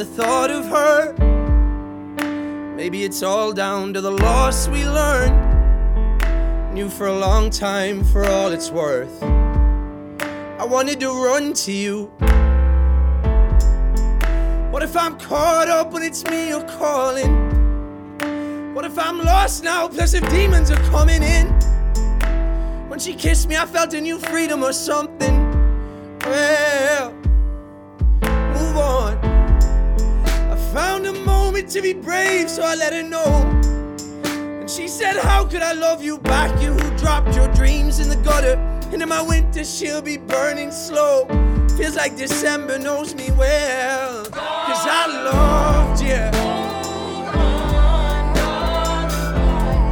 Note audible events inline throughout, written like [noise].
The thought of her. Maybe it's all down to the loss we learned. Knew for a long time for all it's worth. I wanted to run to you. What if I'm caught up when it's me you're calling? What if I'm lost now, plus if demons are coming in? When she kissed me, I felt a new freedom or something. To be brave, so I let her know. And she said, How could I love you back? You who dropped your dreams in the gutter. And in my winter, she'll be burning slow. Feels like December knows me well. Cause I loved you.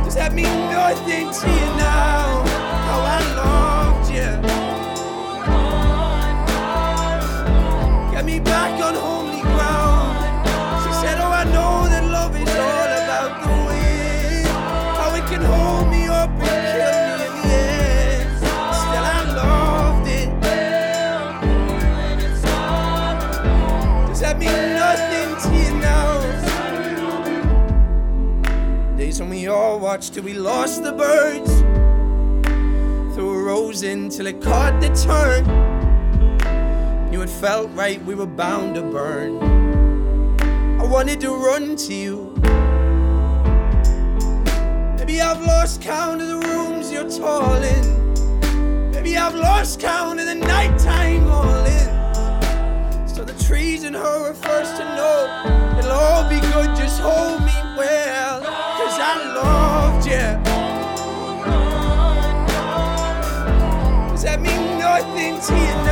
Does that mean nothing to you now? Days when we all watched till we lost the birds. Threw a rose in till it caught the turn. Knew it felt right, we were bound to burn. I wanted to run to you. Maybe I've lost count of the rooms you're tall in. Maybe I've lost count of the nighttime mornings. So the trees and her were first to know. It'll all be good, just hold me well. Cause I loved you. Does that mean nothing to you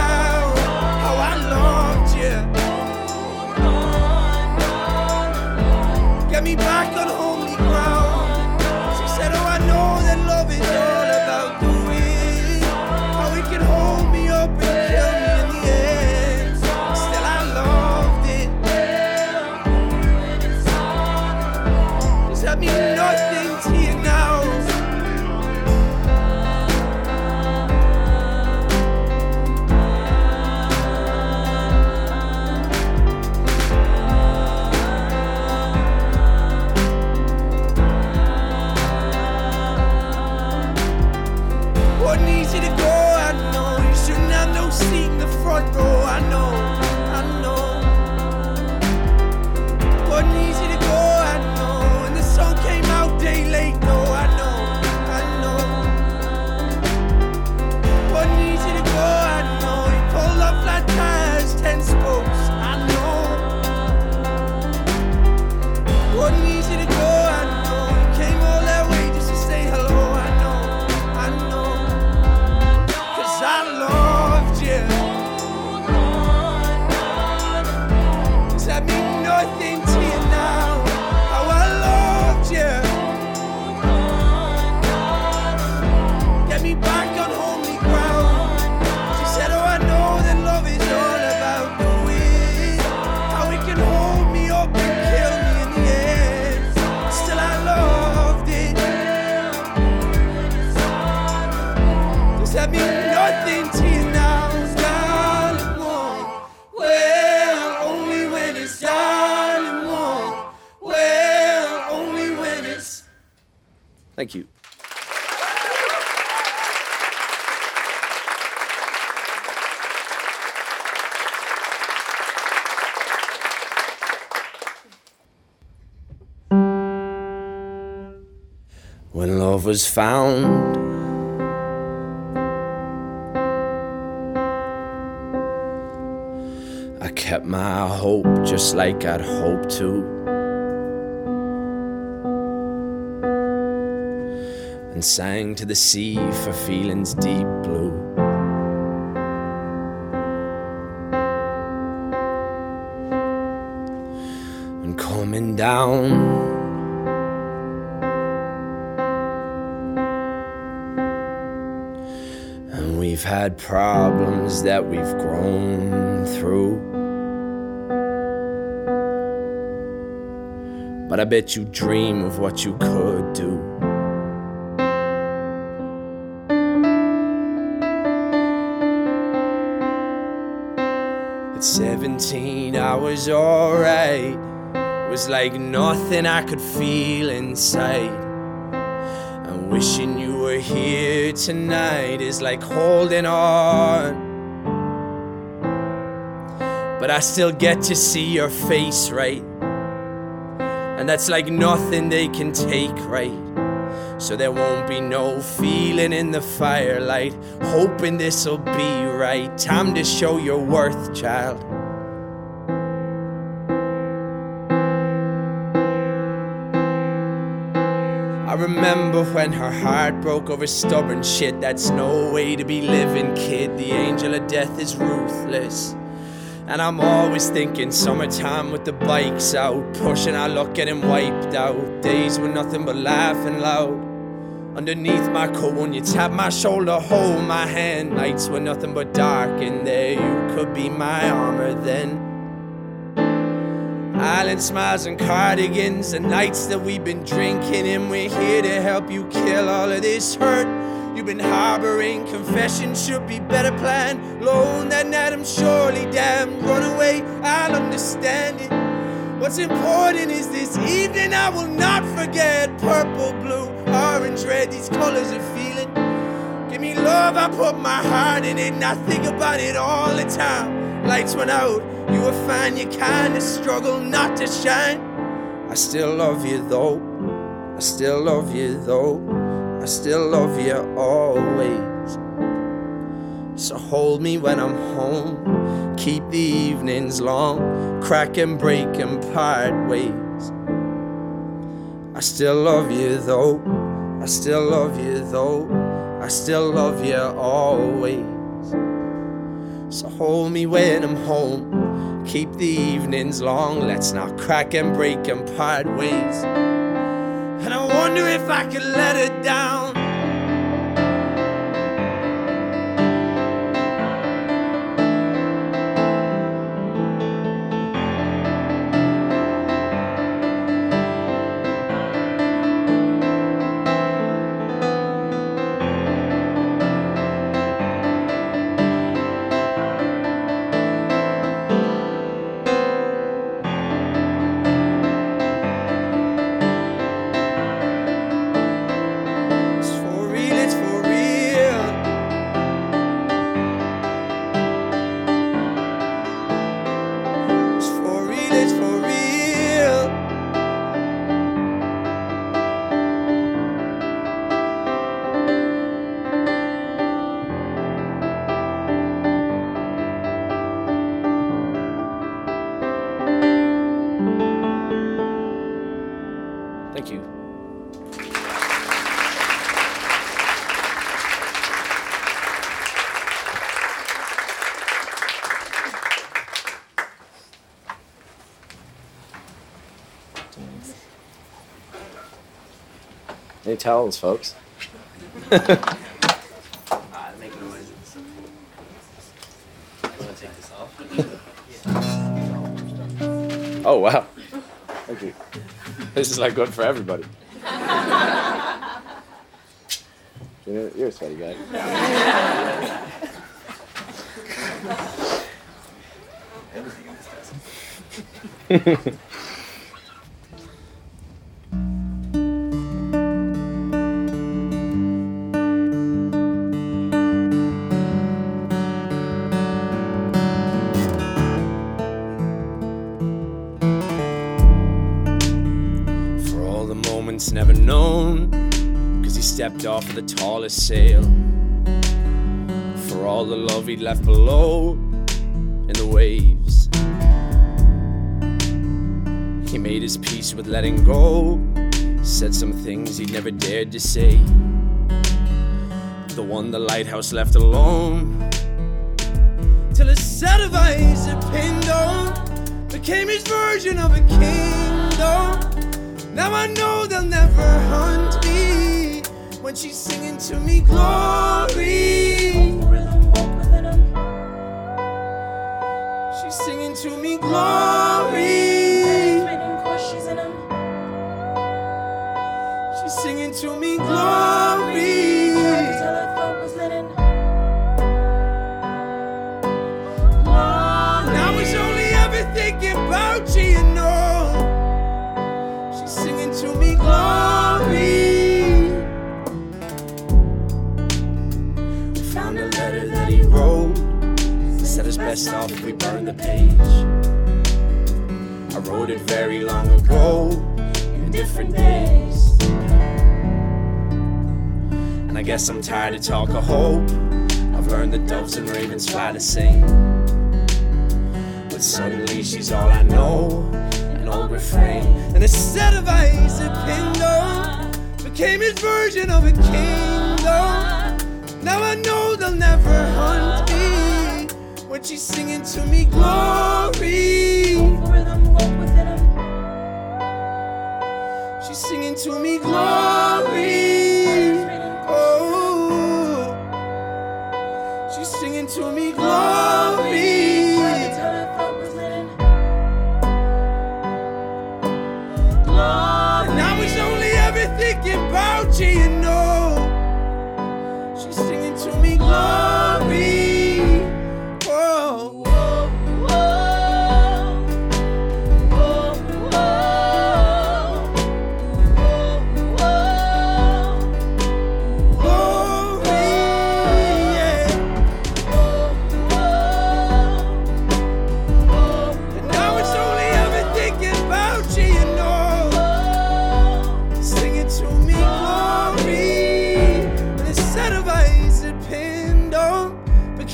To go, I know. You shouldn't have no seat in the front row, I know, Thank you. When love was found, I kept my hope just like I'd hoped to. And sang to the sea for feelings deep blue. And coming down. And we've had problems that we've grown through. But I bet you dream of what you could do. At 17, I was alright. Was like nothing I could feel inside. And wishing you were here tonight is like holding on. But I still get to see your face, right? And that's like nothing they can take, right? So there won't be no feeling in the firelight. Hoping this'll be right. Time to show your worth, child. I remember when her heart broke over stubborn shit. That's no way to be living, kid. The angel of death is ruthless. And I'm always thinking summertime with the bikes out, pushing our luck, getting wiped out. Days with nothing but laughing loud. Underneath my coat, when you tap my shoulder, hold my hand. Nights were nothing but dark in there. You could be my armor then. Island smiles and cardigans, the nights that we've been drinking, and we're here to help you kill all of this hurt you've been harboring. Confession should be better planned. Loan that night, I'm surely damned. Run away, I'll understand it. What's important is this evening I will not forget. Purple, blue, orange, red, these colors of feeling. Give me love, I put my heart in it, and I think about it all the time. Lights went out, you were fine, you kinda struggle not to shine. I still love you though, I still love you though, I still love you always. So hold me when I'm home, keep the evenings long, crack and break and part ways. I still love you though, I still love you though, I still love you always. So hold me when I'm home. Keep the evenings long. Let's not crack and break and part ways. And I wonder if I could let her down. Any towels, folks? [laughs] oh wow! Thank you. This off. Oh wow. This is like good for everybody. [laughs] You're, a sweaty guy. For [laughs] moments never known, cause he stepped off of the tallest sail. For all the love he'd left below in the waves. He made his peace with letting go. Said some things he never dared to say. The one the lighthouse left alone. Till a set of eyes that pinned on became his version of a kingdom. Now I know they'll never hunt me when she's singing to me glory. She's singing to me glory. She's singing to me glory. We burn the page. I wrote it very long ago, in different days. And I guess I'm tired of talk of hope. I've learned that doves and ravens fly the same. But suddenly she's all I know, an old refrain. And a set of eyes that pinned on became his version of a kingdom. Now I know they'll never hunt me when she's singing to me glory.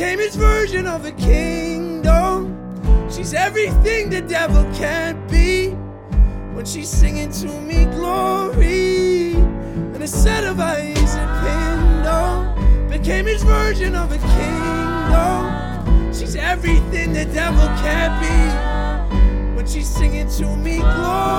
Became his version of a kingdom. She's everything the devil can't be when she's singing to me glory. And a set of eyes that pinned on became his version of a kingdom. She's everything the devil can't be when she's singing to me glory.